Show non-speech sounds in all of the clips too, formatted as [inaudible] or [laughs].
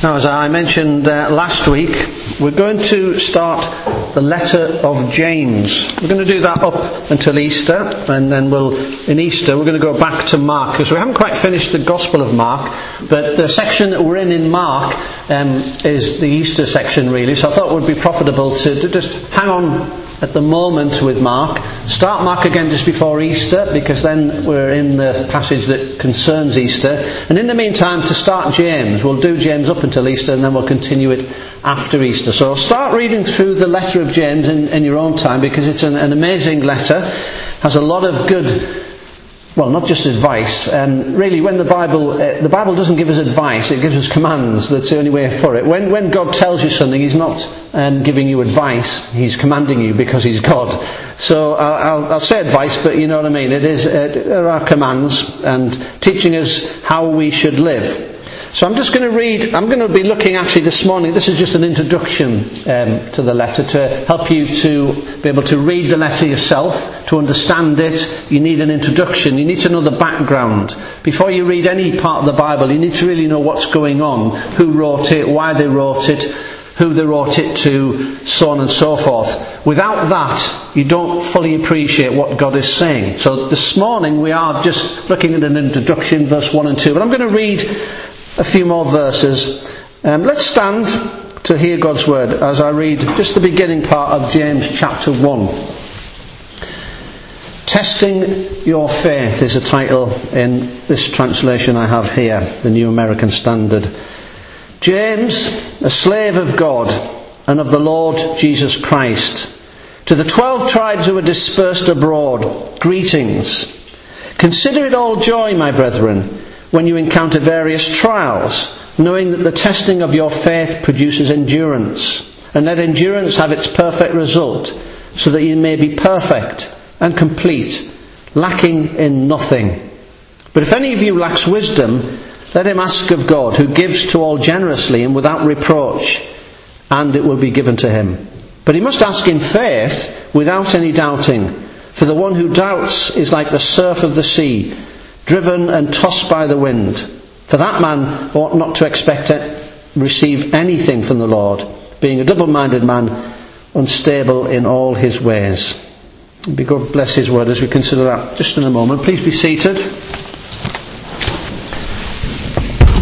Now, as I mentioned uh, last week, we're going to start the letter of James. We're going to do that up until Easter, and then we'll, in Easter, we're going to go back to Mark, because we haven't quite finished the Gospel of Mark, but the section that we're in in Mark um, is the Easter section, really, so I thought it would be profitable to, to just hang on at the moment with Mark. Start Mark again just before Easter because then we're in the passage that concerns Easter. And in the meantime to start James. We'll do James up until Easter and then we'll continue it after Easter. So start reading through the letter of James in, in your own time because it's an, an amazing letter. Has a lot of good well, not just advice. Um, really, when the Bible, uh, the Bible doesn't give us advice, it gives us commands. That's the only way for it. When, when God tells you something, He's not um, giving you advice. He's commanding you because He's God. So I'll, I'll, I'll say advice, but you know what I mean. It is, uh, there are commands and teaching us how we should live. So I'm just going to read, I'm going to be looking actually this morning, this is just an introduction um, to the letter to help you to be able to read the letter yourself, to understand it. You need an introduction, you need to know the background. Before you read any part of the Bible, you need to really know what's going on, who wrote it, why they wrote it, who they wrote it to, so on and so forth. Without that, you don't fully appreciate what God is saying. So this morning we are just looking at an introduction, verse 1 and 2. But I'm going to read a few more verses. Um, let's stand to hear God's word as I read just the beginning part of James chapter 1. Testing Your Faith is a title in this translation I have here, the New American Standard. James, a slave of God and of the Lord Jesus Christ, to the twelve tribes who are dispersed abroad, greetings. Consider it all joy, my brethren when you encounter various trials, knowing that the testing of your faith produces endurance, and let endurance have its perfect result, so that you may be perfect and complete, lacking in nothing. But if any of you lacks wisdom, let him ask of God, who gives to all generously and without reproach, and it will be given to him. But he must ask in faith, without any doubting, for the one who doubts is like the surf of the sea, driven and tossed by the wind. For that man ought not to expect to receive anything from the Lord, being a double-minded man, unstable in all his ways. Be God bless his word as we consider that just in a moment. Please be seated.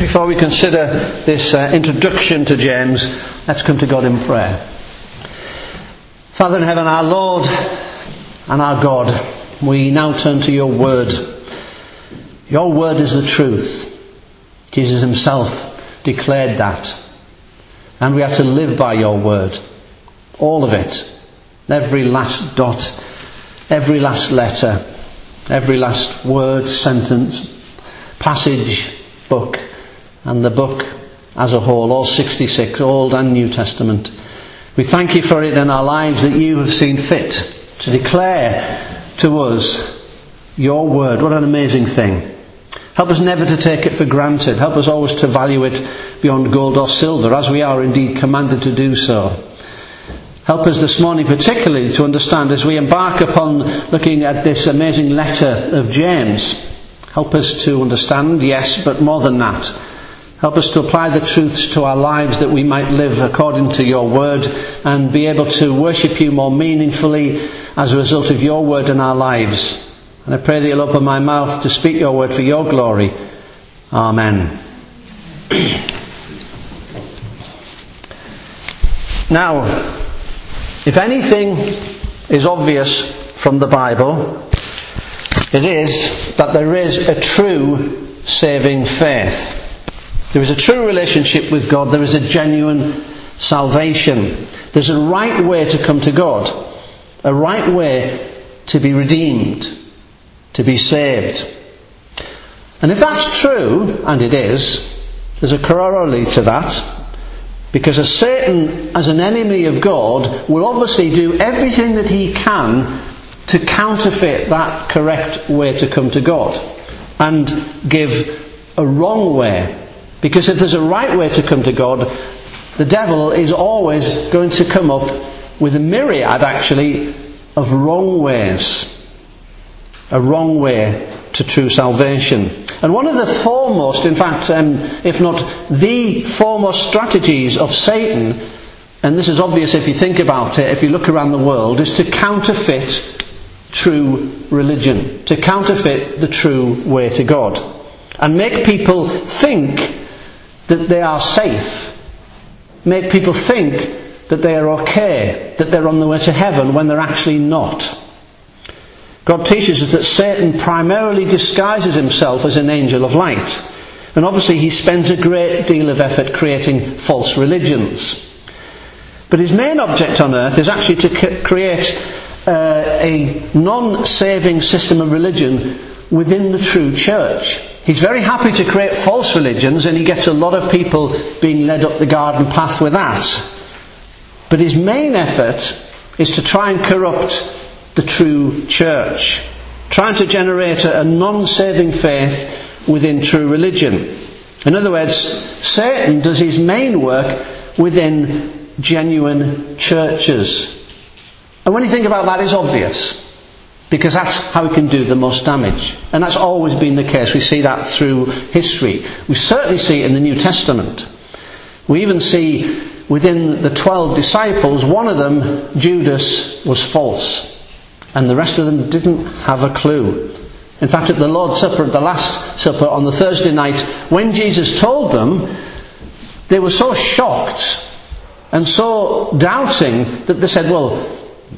Before we consider this uh, introduction to James, let's come to God in prayer. Father in heaven, our Lord and our God, we now turn to your word. Your word is the truth. Jesus himself declared that. And we are to live by your word. All of it. Every last dot, every last letter, every last word, sentence, passage, book, and the book as a whole, all 66, Old and New Testament. We thank you for it in our lives that you have seen fit to declare to us your word. What an amazing thing. Help us never to take it for granted. Help us always to value it beyond gold or silver, as we are indeed commanded to do so. Help us this morning particularly to understand as we embark upon looking at this amazing letter of James. Help us to understand, yes, but more than that. Help us to apply the truths to our lives that we might live according to your word and be able to worship you more meaningfully as a result of your word in our lives. And I pray that you'll open my mouth to speak your word for your glory. Amen. now, if anything is obvious from the Bible, it is that there is a true saving faith. There is a true relationship with God. There is a genuine salvation. There's a right way to come to God. A right way to be redeemed to be saved. And if that's true, and it is, there's a corollary to that, because as Satan, as an enemy of God, will obviously do everything that he can to counterfeit that correct way to come to God and give a wrong way. Because if there's a right way to come to God, the devil is always going to come up with a myriad actually of wrong ways a wrong way to true salvation. And one of the foremost, in fact, um, if not the foremost strategies of Satan, and this is obvious if you think about it, if you look around the world, is to counterfeit true religion, to counterfeit the true way to God, and make people think that they are safe, make people think that they are okay, that they're on the way to heaven when they're actually not. God teaches us that Satan primarily disguises himself as an angel of light. And obviously he spends a great deal of effort creating false religions. But his main object on earth is actually to create uh, a non-saving system of religion within the true church. He's very happy to create false religions and he gets a lot of people being led up the garden path with that. But his main effort is to try and corrupt the true church, trying to generate a non-saving faith within true religion. In other words, Satan does his main work within genuine churches. And when you think about that, it's obvious. Because that's how he can do the most damage. And that's always been the case. We see that through history. We certainly see it in the New Testament. We even see within the twelve disciples, one of them, Judas, was false. And the rest of them didn't have a clue. In fact, at the Lord's Supper, at the Last Supper on the Thursday night, when Jesus told them, they were so shocked and so doubting that they said, well,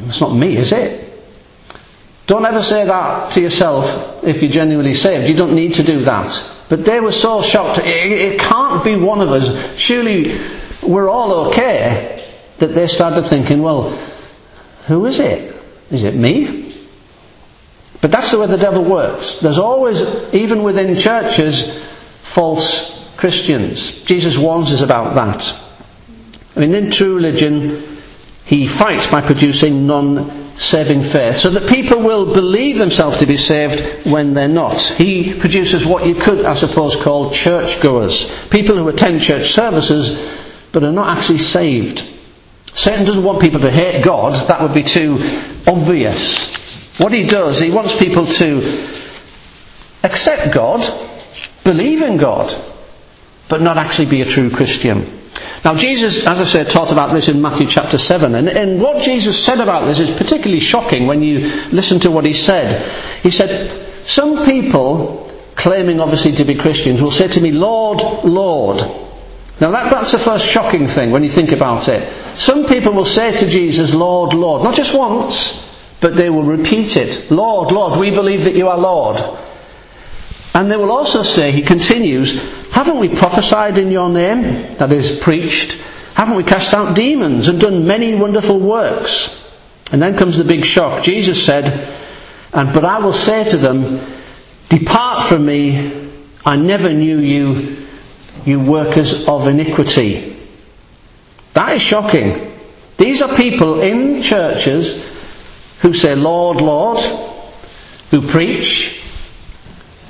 it's not me, is it? Don't ever say that to yourself if you're genuinely saved. You don't need to do that. But they were so shocked. It, it can't be one of us. Surely we're all okay, that they started thinking, well, who is it? Is it me? But that's the way the devil works. There's always, even within churches, false Christians. Jesus warns us about that. I mean, in true religion, he fights by producing non-saving faith, so that people will believe themselves to be saved when they're not. He produces what you could, I suppose, call churchgoers. People who attend church services but are not actually saved. Satan doesn't want people to hate God, that would be too obvious. What he does, he wants people to accept God, believe in God, but not actually be a true Christian. Now Jesus, as I said, taught about this in Matthew chapter 7, and, and what Jesus said about this is particularly shocking when you listen to what he said. He said, some people, claiming obviously to be Christians, will say to me, Lord, Lord, now that, that's the first shocking thing when you think about it. Some people will say to Jesus, Lord, Lord, not just once, but they will repeat it. Lord, Lord, we believe that you are Lord. And they will also say, he continues, haven't we prophesied in your name? That is, preached. Haven't we cast out demons and done many wonderful works? And then comes the big shock. Jesus said, and but I will say to them, depart from me, I never knew you, you workers of iniquity. That is shocking. These are people in churches who say, Lord, Lord, who preach,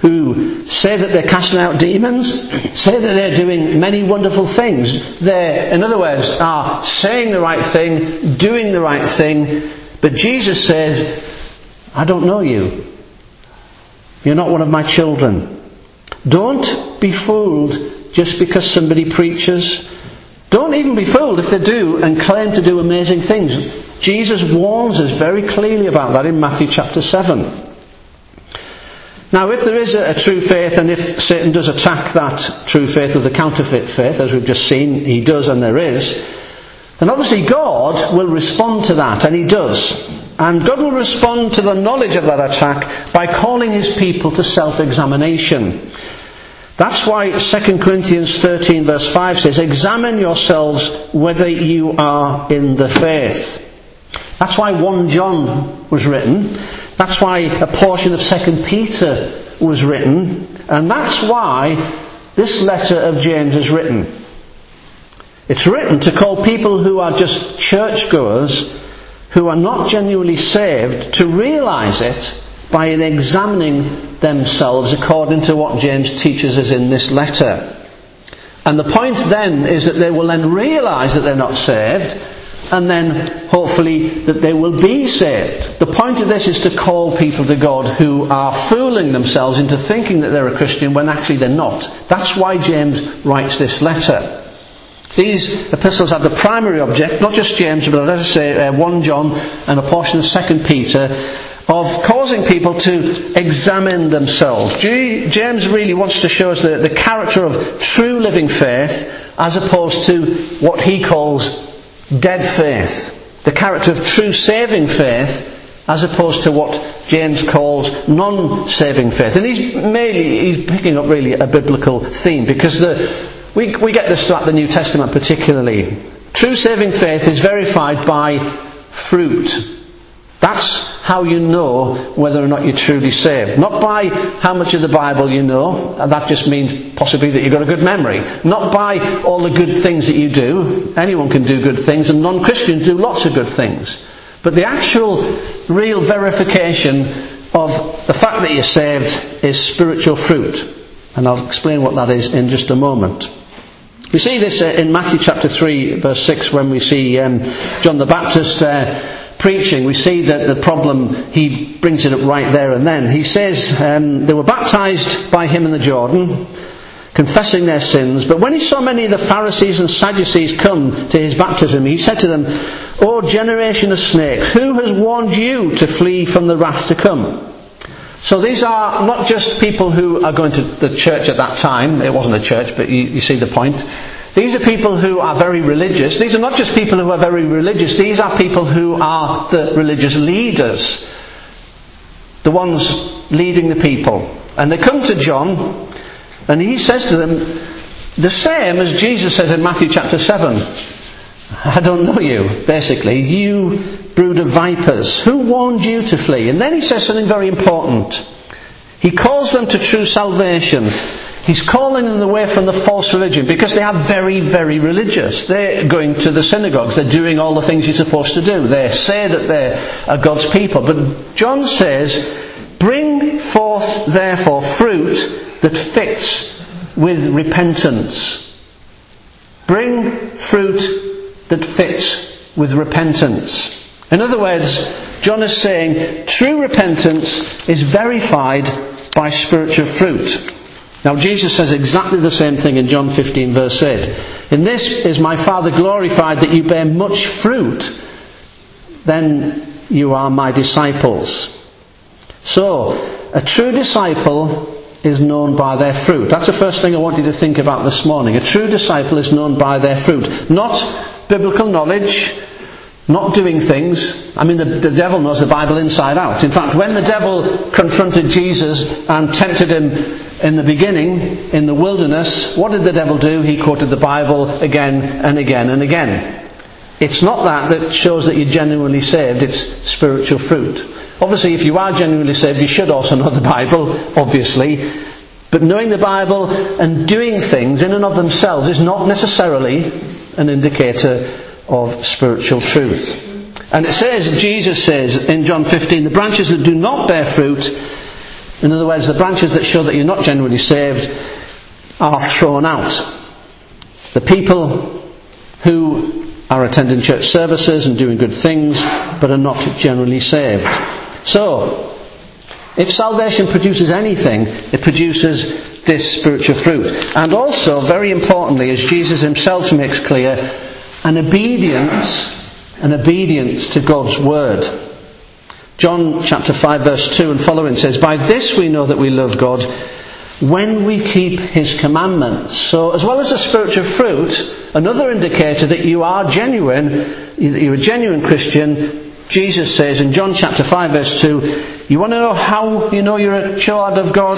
who say that they're casting out demons, say that they're doing many wonderful things. They, in other words, are saying the right thing, doing the right thing, but Jesus says, I don't know you. You're not one of my children. Don't be fooled just because somebody preaches. Don't even be fooled if they do and claim to do amazing things. Jesus warns us very clearly about that in Matthew chapter 7. Now, if there is a, a, true faith, and if Satan does attack that true faith with a counterfeit faith, as we've just seen, he does and there is, then obviously God will respond to that, and he does. And God will respond to the knowledge of that attack by calling his people to self-examination. That's why 2 Corinthians 13 verse 5 says, examine yourselves whether you are in the faith. That's why 1 John was written. That's why a portion of 2 Peter was written. And that's why this letter of James is written. It's written to call people who are just churchgoers, who are not genuinely saved, to realize it by examining themselves according to what James teaches us in this letter. And the point then is that they will then realize that they're not saved, and then hopefully hopefully that they will be saved. The point of this is to call people to God who are fooling themselves into thinking that they're a Christian when actually they're not. That's why James writes this letter. These epistles have the primary object, not just James, but let us say uh, 1 John and a portion of 2 Peter, of causing people to examine themselves. James really wants to show us the, the character of true living faith as opposed to what he calls dead faith. The character of true saving faith as opposed to what James calls non-saving faith. And he's mainly, he's picking up really a biblical theme because the, we, we get this throughout the New Testament particularly. True saving faith is verified by fruit. That's how you know whether or not you're truly saved. Not by how much of the Bible you know, that just means possibly that you've got a good memory. Not by all the good things that you do. Anyone can do good things, and non-Christians do lots of good things. But the actual, real verification of the fact that you're saved is spiritual fruit. And I'll explain what that is in just a moment. We see this uh, in Matthew chapter 3 verse 6 when we see um, John the Baptist uh, preaching, we see that the problem, he brings it up right there and then. He says um, they were baptized by him in the Jordan, confessing their sins, but when he saw many of the Pharisees and Sadducees come to his baptism, he said to them, O generation of snakes, who has warned you to flee from the wrath to come? So these are not just people who are going to the church at that time, it wasn't a church, but you, you see the point. These are people who are very religious. These are not just people who are very religious, these are people who are the religious leaders. The ones leading the people. And they come to John, and he says to them, the same as Jesus says in Matthew chapter 7. I don't know you, basically. You brood of vipers. Who warned you to flee? And then he says something very important. He calls them to true salvation. He's calling them away from the false religion because they are very, very religious. They're going to the synagogues. They're doing all the things you're supposed to do. They say that they are God's people. But John says, bring forth therefore fruit that fits with repentance. Bring fruit that fits with repentance. In other words, John is saying true repentance is verified by spiritual fruit. Now Jesus says exactly the same thing in John 15 verse 8. In this is my Father glorified that you bear much fruit, then you are my disciples. So, a true disciple is known by their fruit. That's the first thing I want you to think about this morning. A true disciple is known by their fruit. Not biblical knowledge, not doing things. I mean, the, the, devil knows the Bible inside out. In fact, when the devil confronted Jesus and tempted him in the beginning, in the wilderness, what did the devil do? He quoted the Bible again and again and again. It's not that that shows that you're genuinely saved, it's spiritual fruit. Obviously, if you are genuinely saved, you should also know the Bible, obviously. But knowing the Bible and doing things in and of themselves is not necessarily an indicator of spiritual truth. And it says, Jesus says in John 15, the branches that do not bear fruit in other words, the branches that show that you're not genuinely saved are thrown out. The people who are attending church services and doing good things, but are not generally saved. So, if salvation produces anything, it produces this spiritual fruit. And also, very importantly, as Jesus himself makes clear, an obedience, an obedience to God's word. John chapter 5 verse 2 and following says, By this we know that we love God when we keep His commandments. So as well as the spiritual fruit, another indicator that you are genuine, that you're a genuine Christian, Jesus says in John chapter 5 verse 2, you want to know how you know you're a child of God?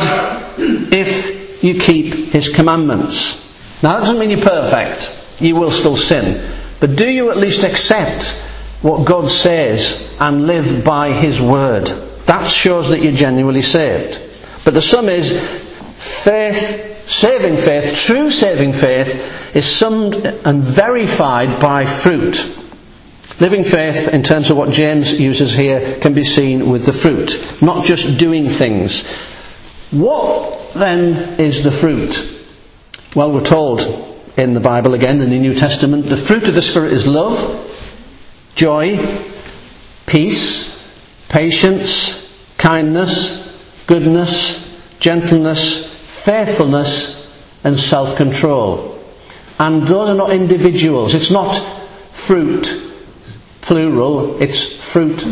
If you keep His commandments. Now that doesn't mean you're perfect. You will still sin. But do you at least accept what God says and live by His word. That shows that you're genuinely saved. But the sum is, faith, saving faith, true saving faith, is summed and verified by fruit. Living faith, in terms of what James uses here, can be seen with the fruit, not just doing things. What then is the fruit? Well, we're told in the Bible again, in the New Testament, the fruit of the Spirit is love, joy, peace, patience, kindness, goodness, gentleness, faithfulness, and self-control. And those are not individuals. It's not fruit, plural. It's fruit,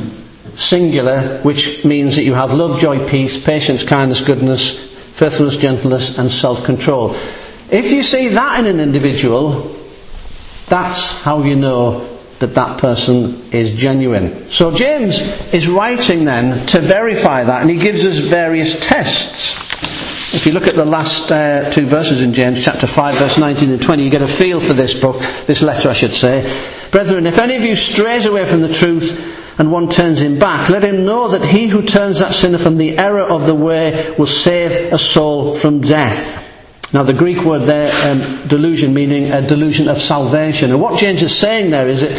singular, which means that you have love, joy, peace, patience, kindness, goodness, faithfulness, gentleness, and self-control. If you see that in an individual, that's how you know that that person is genuine. So James is writing then to verify that, and he gives us various tests. If you look at the last uh, two verses in James, chapter 5, verse 19 and 20, you get a feel for this book, this letter I should say. Brethren, if any of you strays away from the truth, and one turns him back, let him know that he who turns that sinner from the error of the way will save a soul from death. Now the Greek word there, um, delusion, meaning a delusion of salvation. And what James is saying there is that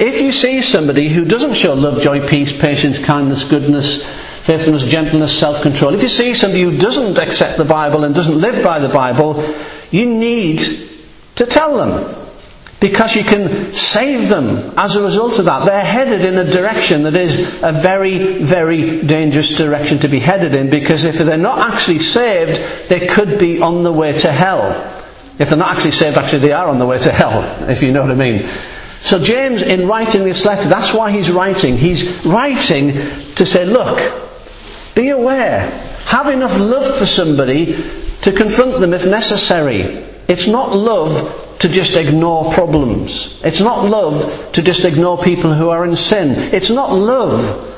if you see somebody who doesn't show love, joy, peace, patience, kindness, goodness, faithfulness, gentleness, self-control, if you see somebody who doesn't accept the Bible and doesn't live by the Bible, you need to tell them because you can save them as a result of that. They're headed in a direction that is a very, very dangerous direction to be headed in because if they're not actually saved, they could be on the way to hell. If they're not actually saved, actually they are on the way to hell, [laughs] if you know what I mean. So James, in writing this letter, that's why he's writing. He's writing to say, look, be aware. Have enough love for somebody to confront them if necessary. It's not love to just ignore problems. It's not love to just ignore people who are in sin. It's not love.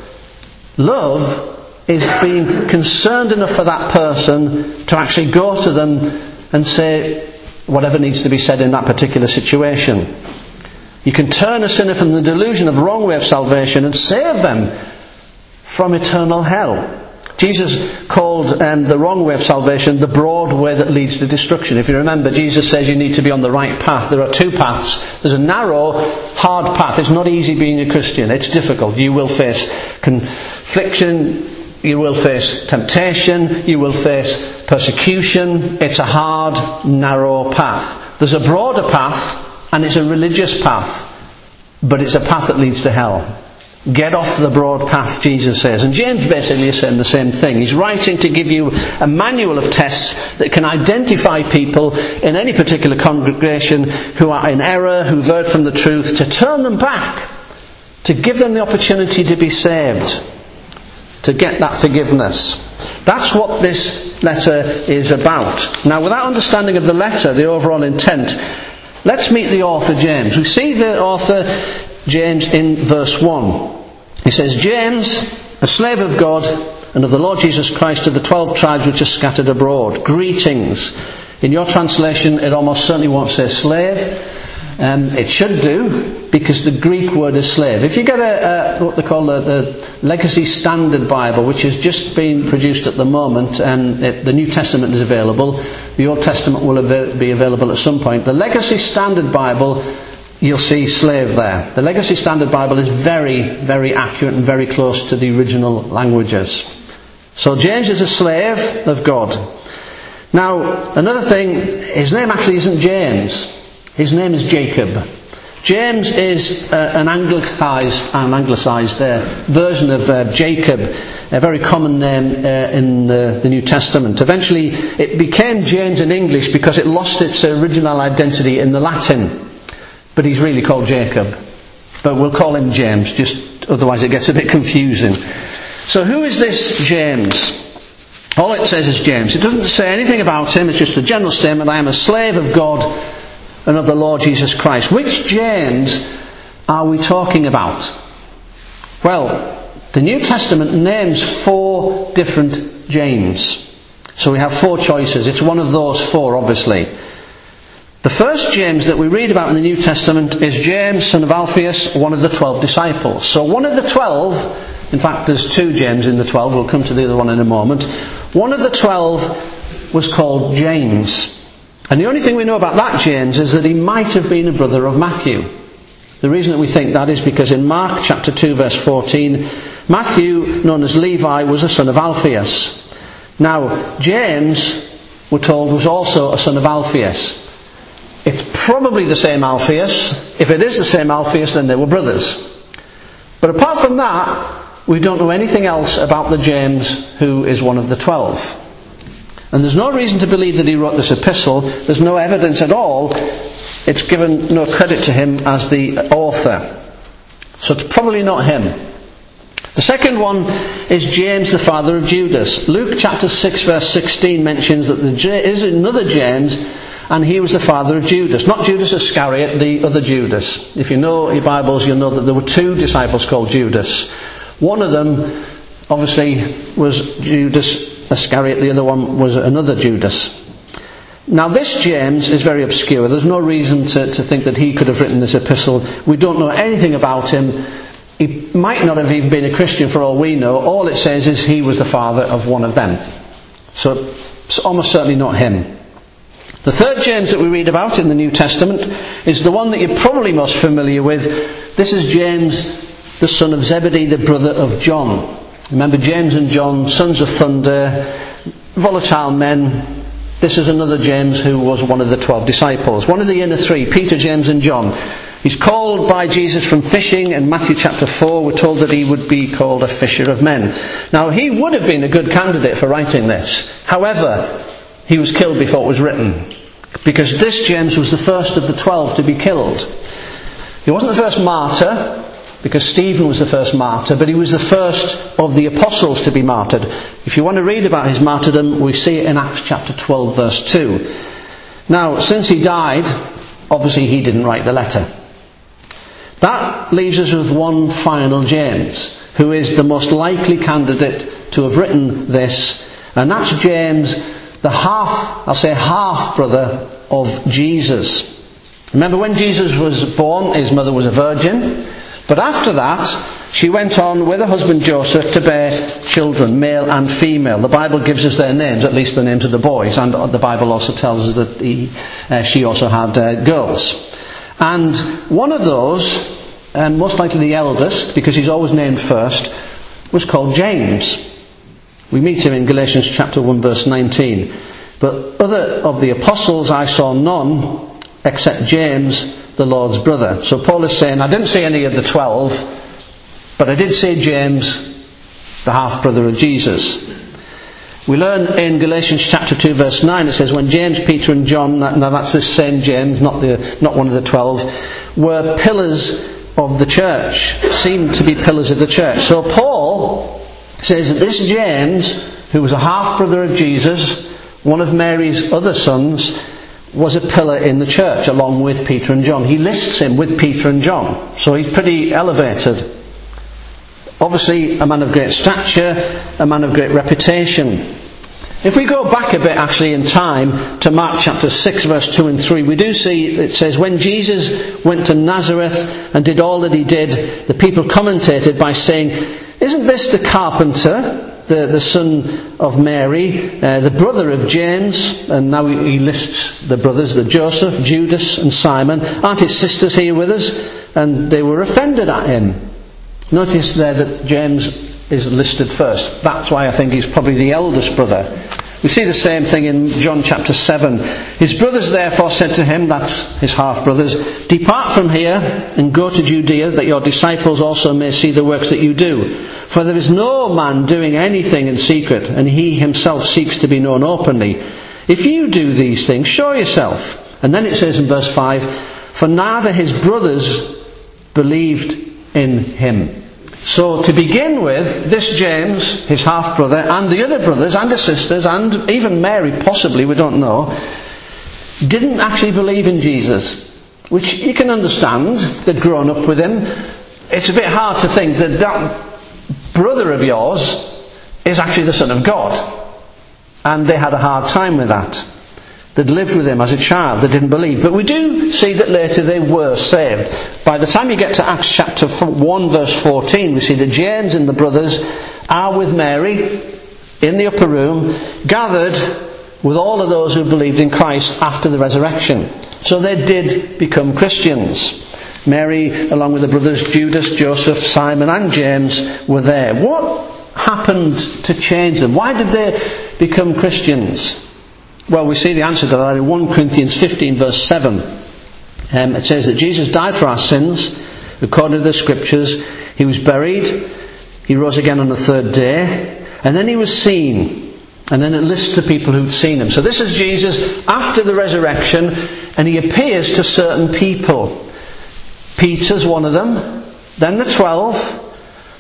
Love is being concerned enough for that person to actually go to them and say whatever needs to be said in that particular situation. You can turn a sinner from the delusion of wrong way of salvation and save them from eternal hell. Jesus called um, the wrong way of salvation the broad way that leads to destruction. If you remember, Jesus says you need to be on the right path. There are two paths. There's a narrow, hard path. It's not easy being a Christian. It's difficult. You will face confliction. You will face temptation. You will face persecution. It's a hard, narrow path. There's a broader path, and it's a religious path. But it's a path that leads to hell. Get off the broad path, Jesus says. And James basically is saying the same thing. He's writing to give you a manual of tests that can identify people in any particular congregation who are in error, who've from the truth, to turn them back, to give them the opportunity to be saved, to get that forgiveness. That's what this letter is about. Now, without understanding of the letter, the overall intent, let's meet the author James. We see the author James in verse 1. He says, James, a slave of God and of the Lord Jesus Christ to the twelve tribes which are scattered abroad. Greetings. In your translation, it almost certainly won't say slave. Um, it should do, because the Greek word is slave. If you get a, a what they call the, Legacy Standard Bible, which has just been produced at the moment, and it, the New Testament is available, the Old Testament will be available at some point. The Legacy Standard Bible you'll see slave there. The Legacy Standard Bible is very, very accurate and very close to the original languages. So James is a slave of God. Now, another thing, his name actually isn't James. His name is Jacob. James is uh, an anglicized, an anglicized uh, version of uh, Jacob, a very common name uh, in the, the New Testament. Eventually, it became James in English because it lost its original identity in the Latin but he's really called Jacob. But we'll call him James, just otherwise it gets a bit confusing. So who is this James? All it says is James. It doesn't say anything about him, it's just a general statement, I am a slave of God and of the Lord Jesus Christ. Which James are we talking about? Well, the New Testament names four different James. So we have four choices. It's one of those four, obviously. The first James that we read about in the New Testament is James, son of Alphaeus, one of the twelve disciples. So one of the twelve, in fact there's two James in the twelve, we'll come to the other one in a moment. One of the twelve was called James. And the only thing we know about that James is that he might have been a brother of Matthew. The reason that we think that is because in Mark chapter 2 verse 14, Matthew, known as Levi, was a son of Alphaeus. Now, James, we're told, was also a son of Alphaeus. It's probably the same Alphaeus. If it is the same Alphaeus, then they were brothers. But apart from that, we don't know anything else about the James who is one of the twelve. And there's no reason to believe that he wrote this epistle. There's no evidence at all. It's given no credit to him as the author. So it's probably not him. The second one is James, the father of Judas. Luke chapter 6 verse 16 mentions that there is another James and he was the father of Judas. Not Judas Iscariot, the other Judas. If you know your Bibles, you'll know that there were two disciples called Judas. One of them, obviously, was Judas Iscariot, the other one was another Judas. Now this James is very obscure. There's no reason to, to think that he could have written this epistle. We don't know anything about him. He might not have even been a Christian for all we know. All it says is he was the father of one of them. So it's almost certainly not him. The third James that we read about in the New Testament is the one that you're probably most familiar with. This is James, the son of Zebedee, the brother of John. Remember James and John, sons of thunder, volatile men. This is another James who was one of the twelve disciples. One of the inner three, Peter, James and John. He's called by Jesus from fishing in Matthew chapter 4. We're told that he would be called a fisher of men. Now he would have been a good candidate for writing this. However, he was killed before it was written. Because this James was the first of the twelve to be killed. He wasn't the first martyr, because Stephen was the first martyr, but he was the first of the apostles to be martyred. If you want to read about his martyrdom, we see it in Acts chapter 12 verse 2. Now, since he died, obviously he didn't write the letter. That leaves us with one final James, who is the most likely candidate to have written this, and that's James, the half, I'll say half brother of Jesus. Remember when Jesus was born, his mother was a virgin, but after that, she went on with her husband Joseph to bear children, male and female. The Bible gives us their names, at least the names of the boys, and the Bible also tells us that he, uh, she also had uh, girls. And one of those, and most likely the eldest, because he's always named first, was called James. We meet him in Galatians chapter 1 verse 19. But other of the apostles I saw none except James, the Lord's brother. So Paul is saying, I didn't see any of the twelve, but I did see James, the half brother of Jesus. We learn in Galatians chapter 2 verse 9, it says, when James, Peter and John, now that's the same James, not, the, not one of the twelve, were pillars of the church, seemed to be pillars of the church. So Paul says that this James, who was a half brother of Jesus, one of Mary's other sons, was a pillar in the church along with Peter and John. He lists him with Peter and John, so he's pretty elevated. Obviously, a man of great stature, a man of great reputation. If we go back a bit actually in time to Mark chapter 6 verse 2 and 3, we do see it says, when Jesus went to Nazareth and did all that he did, the people commentated by saying, isn't this the carpenter, the, the son of Mary, uh, the brother of James? And now he, he lists the brothers, the Joseph, Judas and Simon. Aren't his sisters here with us? And they were offended at him. Notice there that James is listed first. That's why I think he's probably the eldest brother. We see the same thing in John chapter 7. His brothers therefore said to him, that's his half brothers, Depart from here and go to Judea that your disciples also may see the works that you do. For there is no man doing anything in secret and he himself seeks to be known openly. If you do these things, show yourself. And then it says in verse 5, For neither his brothers believed in him. So to begin with, this James, his half brother, and the other brothers and the sisters, and even Mary possibly, we don't know, didn't actually believe in Jesus. Which you can understand, they'd grown up with him. It's a bit hard to think that that brother of yours is actually the Son of God. And they had a hard time with that that lived with him as a child that didn't believe. But we do see that later they were saved. By the time you get to Acts chapter 1 verse 14, we see that James and the brothers are with Mary in the upper room, gathered with all of those who believed in Christ after the resurrection. So they did become Christians. Mary, along with the brothers Judas, Joseph, Simon and James were there. What happened to change them? Why did they become Christians? Well, we see the answer to that in 1 Corinthians 15 verse 7. Um, it says that Jesus died for our sins according to the scriptures. He was buried. He rose again on the third day. And then he was seen. And then it lists the people who'd seen him. So this is Jesus after the resurrection, and he appears to certain people. Peter's one of them, then the twelve,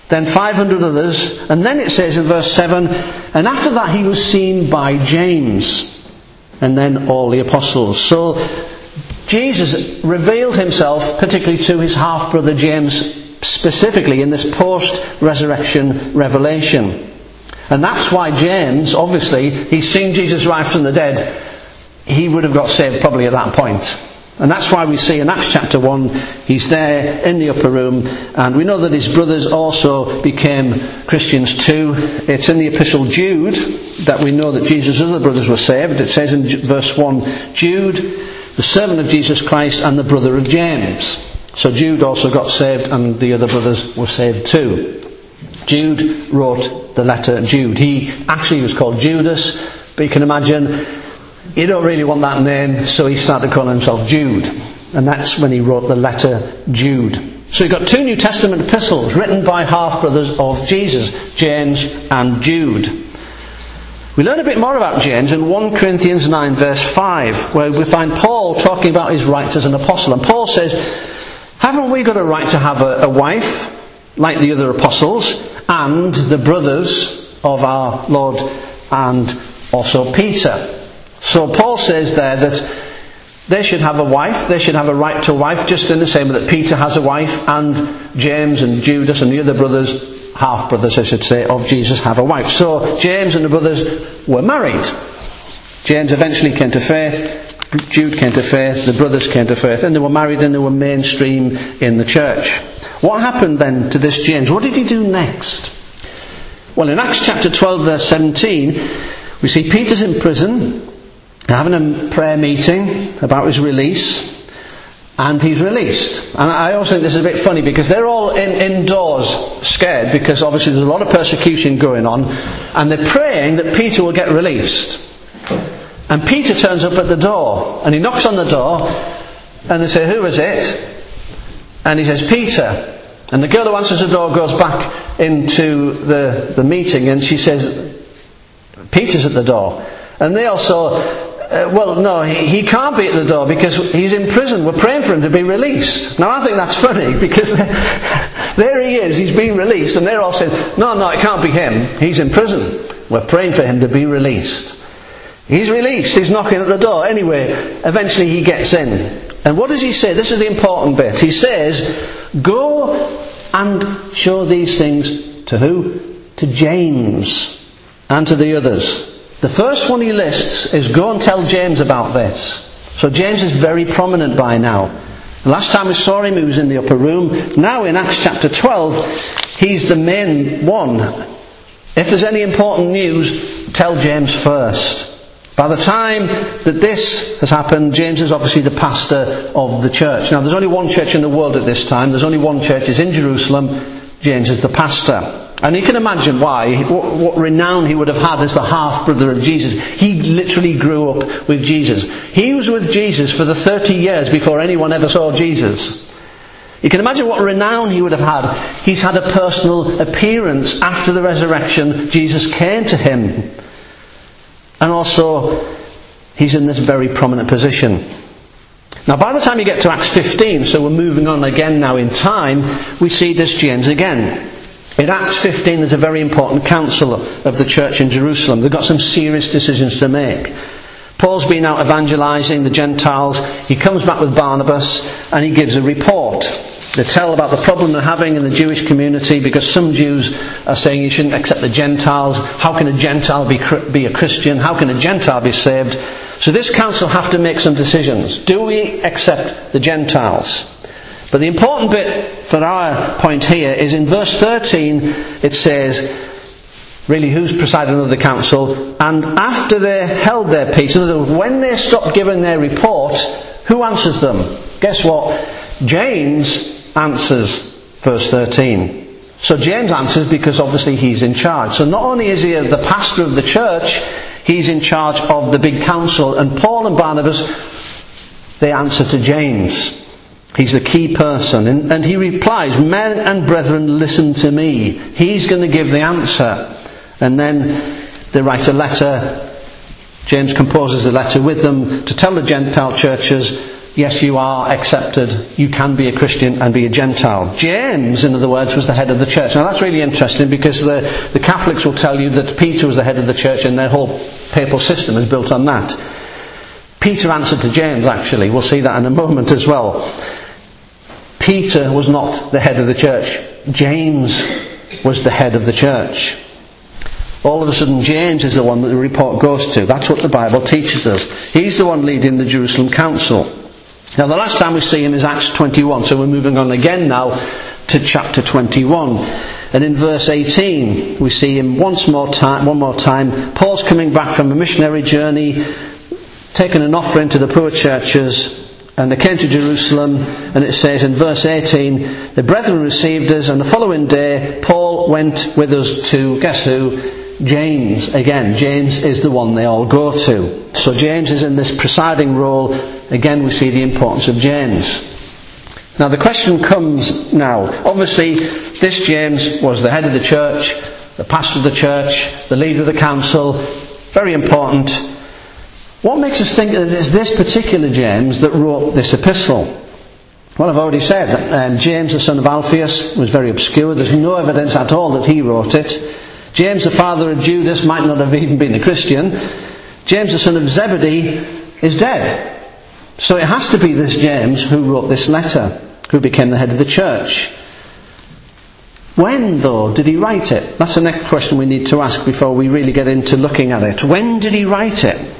then 500 others, and then it says in verse 7, and after that he was seen by James, and then all the apostles. So Jesus revealed himself particularly to his half brother James specifically in this post resurrection revelation. And that's why James, obviously, he's seen Jesus rise from the dead. He would have got saved probably at that point. And that's why we see in Acts chapter 1, he's there in the upper room, and we know that his brothers also became Christians too. It's in the epistle Jude that we know that Jesus' other brothers were saved. It says in verse 1, Jude, the servant of Jesus Christ and the brother of James. So Jude also got saved and the other brothers were saved too. Jude wrote the letter Jude. He actually was called Judas, but you can imagine he don't really want that name, so he started calling himself Jude. And that's when he wrote the letter Jude. So you've got two New Testament epistles written by half brothers of Jesus, James and Jude. We learn a bit more about James in 1 Corinthians 9 verse 5, where we find Paul talking about his right as an apostle. And Paul says, haven't we got a right to have a, a wife, like the other apostles, and the brothers of our Lord and also Peter? So Paul says there that they should have a wife, they should have a right to a wife, just in the same way that Peter has a wife, and James and Judas and the other brothers, half brothers I should say, of Jesus have a wife. So James and the brothers were married. James eventually came to faith, Jude came to faith, the brothers came to faith, and they were married and they were mainstream in the church. What happened then to this James? What did he do next? Well, in Acts chapter 12 verse 17, we see Peter's in prison, having a prayer meeting about his release, and he's released. And I also think this is a bit funny because they're all in, indoors scared because obviously there's a lot of persecution going on, and they're praying that Peter will get released. And Peter turns up at the door, and he knocks on the door, and they say, who is it? And he says, Peter. And the girl who answers the door goes back into the, the meeting, and she says, Peter's at the door. And they also uh, well, no, he, he, can't be at the door because he's in prison. We're praying for him to be released. Now, I think that's [laughs] funny because there he is, he's been released, and they're all saying, no, no, it can't be him. He's in prison. We're praying for him to be released. He's released, he's knocking at the door. Anyway, eventually he gets in. And what does he say? This is the important bit. He says, Go and show these things to who? To James and to the others. The first one he lists is go and tell James about this. So James is very prominent by now. The last time we saw him, he was in the upper room. Now in Acts chapter 12, he's the main one. If there's any important news, tell James first. By the time that this has happened, James is obviously the pastor of the church. Now there's only one church in the world at this time. There's only one church. It's in Jerusalem. James is the pastor. And you can imagine why, what, what, renown he would have had as the half brother of Jesus. He literally grew up with Jesus. He was with Jesus for the 30 years before anyone ever saw Jesus. You can imagine what renown he would have had. He's had a personal appearance after the resurrection. Jesus came to him. And also, he's in this very prominent position. Now, by the time you get to Acts 15, so we're moving on again now in time, we see this James again. In Acts 15, there's a very important council of the church in Jerusalem. They've got some serious decisions to make. Paul's been out evangelizing the Gentiles. He comes back with Barnabas and he gives a report. They tell about the problem they're having in the Jewish community because some Jews are saying you shouldn't accept the Gentiles. How can a Gentile be, be a Christian? How can a Gentile be saved? So this council have to make some decisions. Do we accept the Gentiles? But the important bit for our point here is in verse 13 it says, really who's presiding over the council, and after they held their peace, in other words, when they stopped giving their report, who answers them? Guess what? James answers verse 13. So James answers because obviously he's in charge. So not only is he the pastor of the church, he's in charge of the big council, and Paul and Barnabas, they answer to James. He's the key person. And, and he replies, Men and brethren, listen to me. He's going to give the answer. And then they write a letter. James composes a letter with them to tell the Gentile churches, yes, you are accepted. You can be a Christian and be a Gentile. James, in other words, was the head of the church. Now that's really interesting because the, the Catholics will tell you that Peter was the head of the church and their whole papal system is built on that. Peter answered to James, actually. We'll see that in a moment as well. Peter was not the head of the church. James was the head of the church. All of a sudden, James is the one that the report goes to. That's what the Bible teaches us. He's the one leading the Jerusalem Council. Now, the last time we see him is Acts 21, so we're moving on again now to chapter 21. And in verse 18, we see him once more time, one more time. Paul's coming back from a missionary journey taking an offering to the poor churches, and they came to Jerusalem, and it says in verse 18, the brethren received us, and the following day, Paul went with us to, guess who? James. Again, James is the one they all go to. So James is in this presiding role. Again, we see the importance of James. Now the question comes now. Obviously, this James was the head of the church, the pastor of the church, the leader of the council. Very important. What makes us think that it's this particular James that wrote this epistle? Well, I've already said that um, James, the son of Alphaeus, was very obscure. There's no evidence at all that he wrote it. James, the father of Judas, might not have even been a Christian. James, the son of Zebedee, is dead. So it has to be this James who wrote this letter, who became the head of the church. When, though, did he write it? That's the next question we need to ask before we really get into looking at it. When did he write it?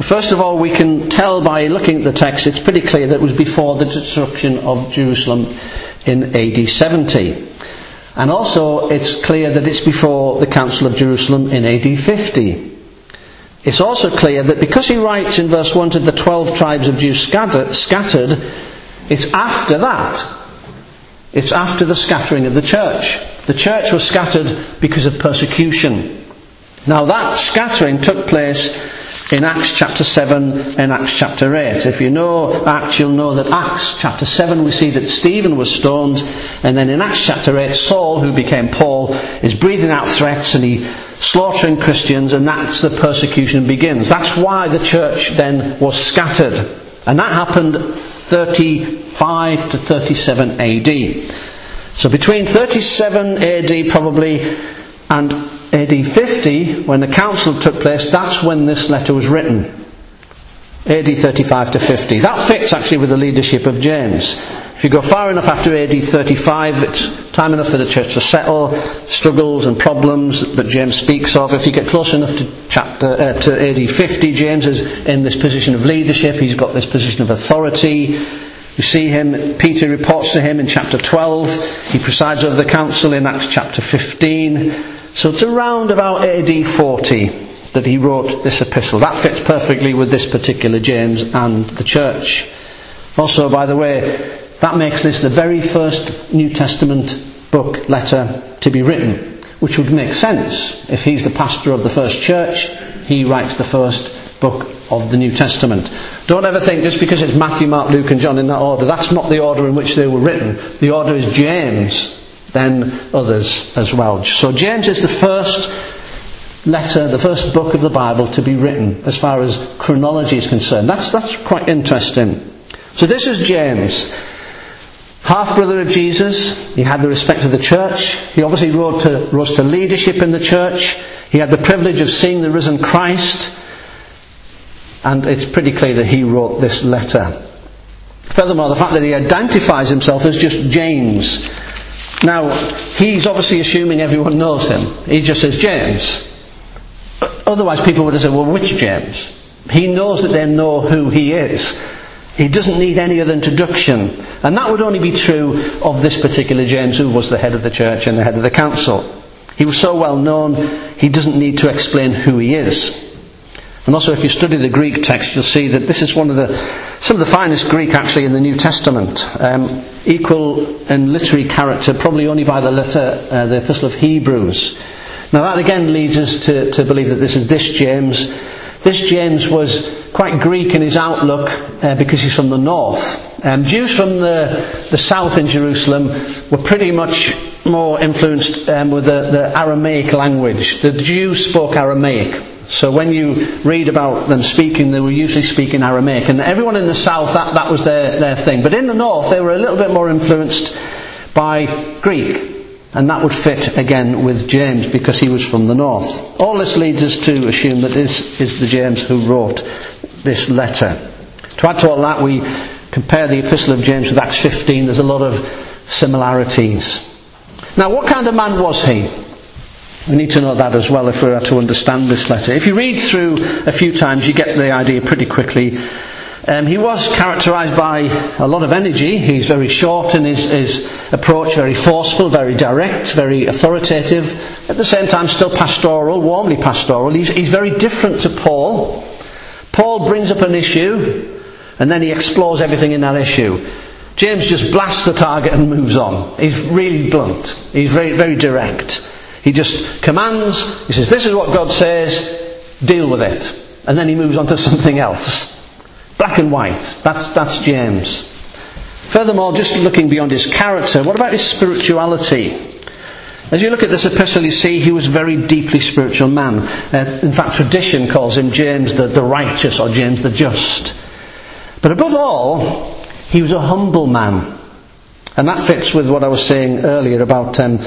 First of all, we can tell by looking at the text, it's pretty clear that it was before the destruction of Jerusalem in AD 70. And also, it's clear that it's before the Council of Jerusalem in AD 50. It's also clear that because he writes in verse 1 to the 12 tribes of Jews scattered, scattered it's after that. It's after the scattering of the church. The church was scattered because of persecution. Now that scattering took place in Acts chapter 7 and Acts chapter 8. If you know Acts, you'll know that Acts chapter 7 we see that Stephen was stoned, and then in Acts chapter 8, Saul, who became Paul, is breathing out threats and he slaughtering Christians, and that's the persecution begins. That's why the church then was scattered. And that happened 35 to 37 AD. So between 37 AD probably and AD 50, when the council took place, that's when this letter was written. AD 35 to 50. That fits actually with the leadership of James. If you go far enough after AD 35, it's time enough for the church to settle struggles and problems that James speaks of. If you get close enough to chapter uh, to AD 50, James is in this position of leadership. He's got this position of authority. You see him, Peter reports to him in chapter 12. He presides over the council in Acts chapter 15. So it's around about AD 40 that he wrote this epistle. That fits perfectly with this particular James and the church. Also, by the way, that makes this the very first New Testament book, letter to be written, which would make sense. If he's the pastor of the first church, he writes the first book of the New Testament. Don't ever think just because it's Matthew, Mark, Luke and John in that order, that's not the order in which they were written. The order is James, then others as well. So James is the first letter, the first book of the Bible to be written as far as chronology is concerned. That's, that's quite interesting. So this is James. Half brother of Jesus, he had the respect of the church. He obviously rose to, rose to leadership in the church. He had the privilege of seeing the risen Christ. And it's pretty clear that he wrote this letter. Furthermore, the fact that he identifies himself as just James now, he's obviously assuming everyone knows him. He just says James. Otherwise, people would have said, well, which James? He knows that they know who he is. He doesn't need any other introduction. And that would only be true of this particular James, who was the head of the church and the head of the council. He was so well known, he doesn't need to explain who he is. And also, if you study the Greek text, you'll see that this is one of the, some of the finest Greek actually in the New Testament. Um, equal in literary character, probably only by the letter, uh, the Epistle of Hebrews. Now that again leads us to, to believe that this is this James. This James was quite Greek in his outlook uh, because he's from the north. Um, Jews from the, the south in Jerusalem were pretty much more influenced um, with the, the Aramaic language. The Jews spoke Aramaic. So when you read about them speaking, they were usually speaking Aramaic. And everyone in the south, that, that was their, their thing. But in the north, they were a little bit more influenced by Greek. And that would fit again with James because he was from the north. All this leads us to assume that this is the James who wrote this letter. To add to all that, we compare the Epistle of James with Acts 15. There's a lot of similarities. Now, what kind of man was he? We need to know that as well if we are to understand this letter. If you read through a few times, you get the idea pretty quickly. Um, he was characterised by a lot of energy. He's very short in his, his approach, very forceful, very direct, very authoritative. At the same time, still pastoral, warmly pastoral. He's, he's very different to Paul. Paul brings up an issue, and then he explores everything in that issue. James just blasts the target and moves on. He's really blunt. He's very, very direct. He just commands, he says, this is what God says, deal with it. And then he moves on to [laughs] something else. Black and white. That's, that's James. Furthermore, just looking beyond his character, what about his spirituality? As you look at this epistle, you see he was a very deeply spiritual man. Uh, in fact, tradition calls him James the, the righteous or James the just. But above all, he was a humble man. And that fits with what I was saying earlier about um,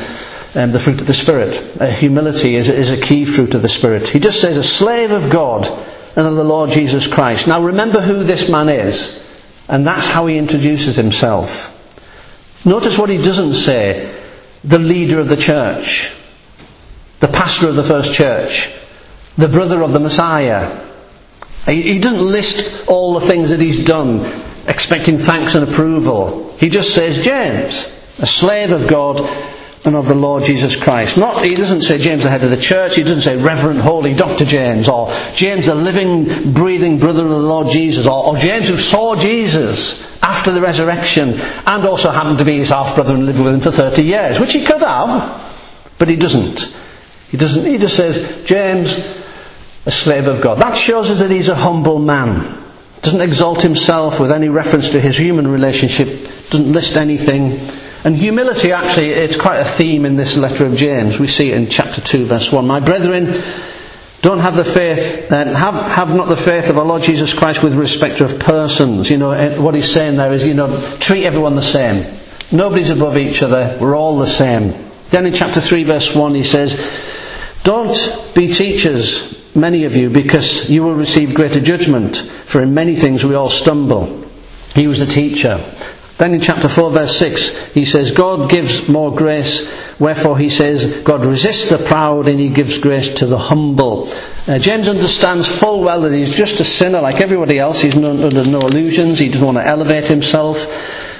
um, the fruit of the Spirit. Uh, humility is, is a key fruit of the Spirit. He just says, a slave of God and of the Lord Jesus Christ. Now remember who this man is, and that's how he introduces himself. Notice what he doesn't say. The leader of the church, the pastor of the first church, the brother of the Messiah. He doesn't list all the things that he's done, expecting thanks and approval. He just says, James, a slave of God and of the Lord Jesus Christ. Not, he doesn't say James the head of the church, he doesn't say Reverend Holy Dr. James, or James the living, breathing brother of the Lord Jesus, or, or James who saw Jesus after the resurrection, and also happened to be his half-brother and lived with him for 30 years, which he could have, but he doesn't. He doesn't, he just says, James, a slave of God. That shows us that he's a humble man. Doesn't exalt himself with any reference to his human relationship, doesn't list anything and humility, actually, it's quite a theme in this letter of James. We see it in chapter 2, verse 1. My brethren, don't have the faith, uh, have, have not the faith of our Lord Jesus Christ with respect of persons. You know, what he's saying there is, you know, treat everyone the same. Nobody's above each other. We're all the same. Then in chapter 3, verse 1, he says, Don't be teachers, many of you, because you will receive greater judgment. For in many things we all stumble. He was the teacher. Then in chapter 4 verse 6, he says, God gives more grace, wherefore he says, God resists the proud and he gives grace to the humble. Uh, James understands full well that he's just a sinner like everybody else. He's no, under no illusions. He doesn't want to elevate himself.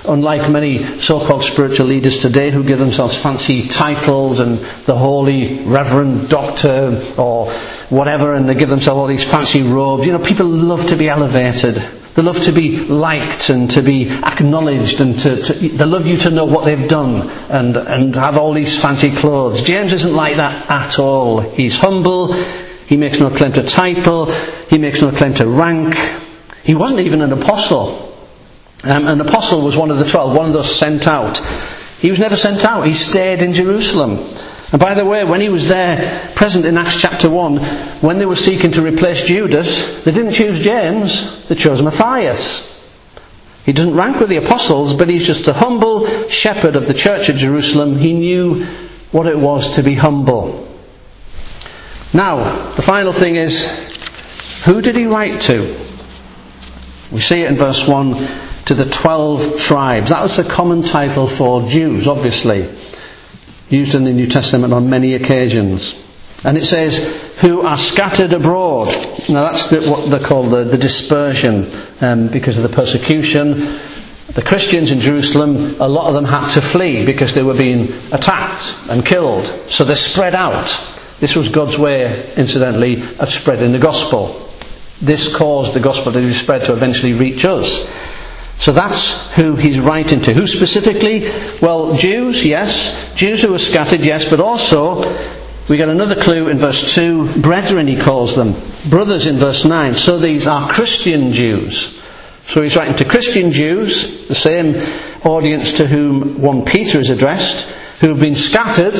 Unlike many so-called spiritual leaders today who give themselves fancy titles and the holy reverend doctor or whatever and they give themselves all these fancy robes. You know, people love to be elevated. They love to be liked and to be acknowledged and to, to, they love you to know what they've done and, and have all these fancy clothes. James isn't like that at all. He's humble. He makes no claim to title. He makes no claim to rank. He wasn't even an apostle. Um, an apostle was one of the twelve, one of those sent out. He was never sent out. He stayed in Jerusalem. And by the way, when he was there, present in Acts chapter 1, when they were seeking to replace Judas, they didn't choose James, they chose Matthias. He doesn't rank with the apostles, but he's just a humble shepherd of the church at Jerusalem. He knew what it was to be humble. Now, the final thing is, who did he write to? We see it in verse 1, to the twelve tribes. That was a common title for Jews, obviously used in the New Testament on many occasions. And it says, who are scattered abroad. Now that's the, what they call the, the dispersion um, because of the persecution. The Christians in Jerusalem, a lot of them had to flee because they were being attacked and killed. So they spread out. This was God's way, incidentally, of spreading the gospel. This caused the gospel to be spread to eventually reach us. So that's who he's writing to. Who specifically? Well, Jews, yes. Jews who were scattered, yes, but also We get another clue in verse 2. Brethren, he calls them. Brothers in verse 9. So these are Christian Jews. So he's writing to Christian Jews, the same audience to whom 1 Peter is addressed, who have been scattered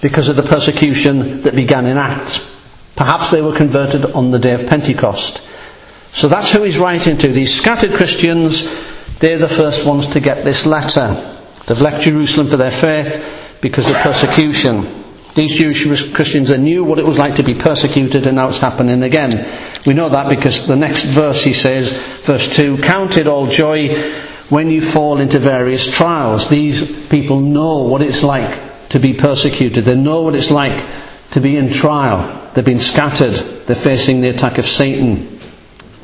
because of the persecution that began in Acts. Perhaps they were converted on the day of Pentecost. So that's who he's writing to. These scattered Christians, they're the first ones to get this letter. They've left Jerusalem for their faith because of persecution. These Jewish Christians, they knew what it was like to be persecuted and now it's happening again. We know that because the next verse he says, verse 2, count it all joy when you fall into various trials. These people know what it's like to be persecuted. They know what it's like to be in trial. They've been scattered. They're facing the attack of Satan.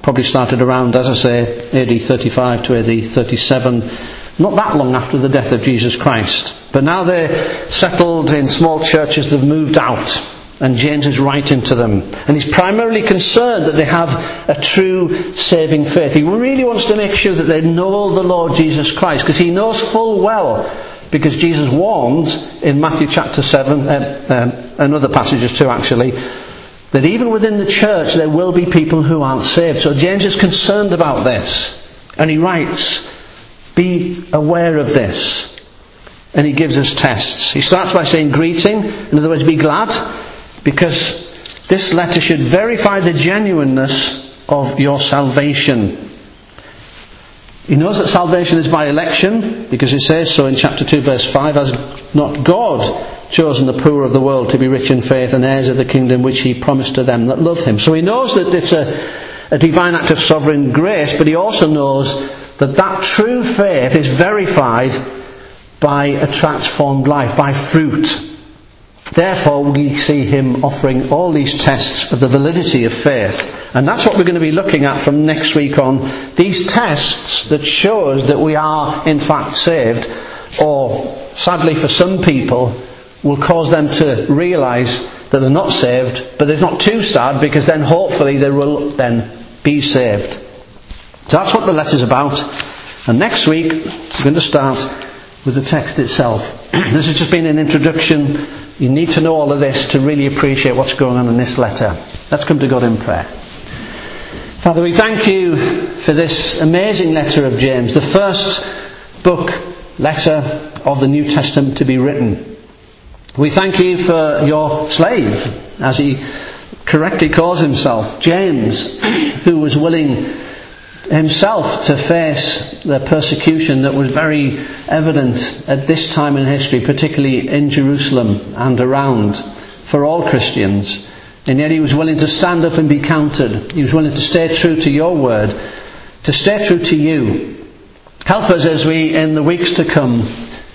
Probably started around, as I say, AD 35 to AD 37 not that long after the death of Jesus Christ. But now they're settled in small churches, they've moved out. And James is writing to them. And he's primarily concerned that they have a true saving faith. He really wants to make sure that they know the Lord Jesus Christ, because he knows full well, because Jesus warns in Matthew chapter 7, uh, um, and other passages too actually, that even within the church there will be people who aren't saved. So James is concerned about this. And he writes, be aware of this. And he gives us tests. He starts by saying greeting, in other words, be glad, because this letter should verify the genuineness of your salvation. He knows that salvation is by election, because he says so in chapter 2 verse 5, has not God chosen the poor of the world to be rich in faith and heirs of the kingdom which he promised to them that love him. So he knows that it's a, a divine act of sovereign grace, but he also knows that that true faith is verified by a transformed life, by fruit. Therefore, we see him offering all these tests of the validity of faith. And that's what we're going to be looking at from next week on. These tests that show us that we are in fact saved, or sadly for some people, will cause them to realise that they're not saved, but they're not too sad because then hopefully they will then be saved. So that's what the letter's about. And next week, we're going to start with the text itself. [clears throat] this has just been an introduction. You need to know all of this to really appreciate what's going on in this letter. Let's come to God in prayer. Father, we thank you for this amazing letter of James, the first book, letter of the New Testament to be written. We thank you for your slave, as he correctly calls himself, James, who was willing himself to face the persecution that was very evident at this time in history, particularly in Jerusalem and around, for all Christians. And yet he was willing to stand up and be counted. He was willing to stay true to your word, to stay true to you. Help us as we, in the weeks to come,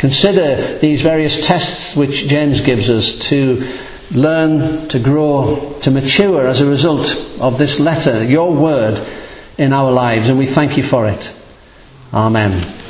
consider these various tests which James gives us to learn, to grow, to mature as a result of this letter, your word, in our lives, and we thank you for it. Amen.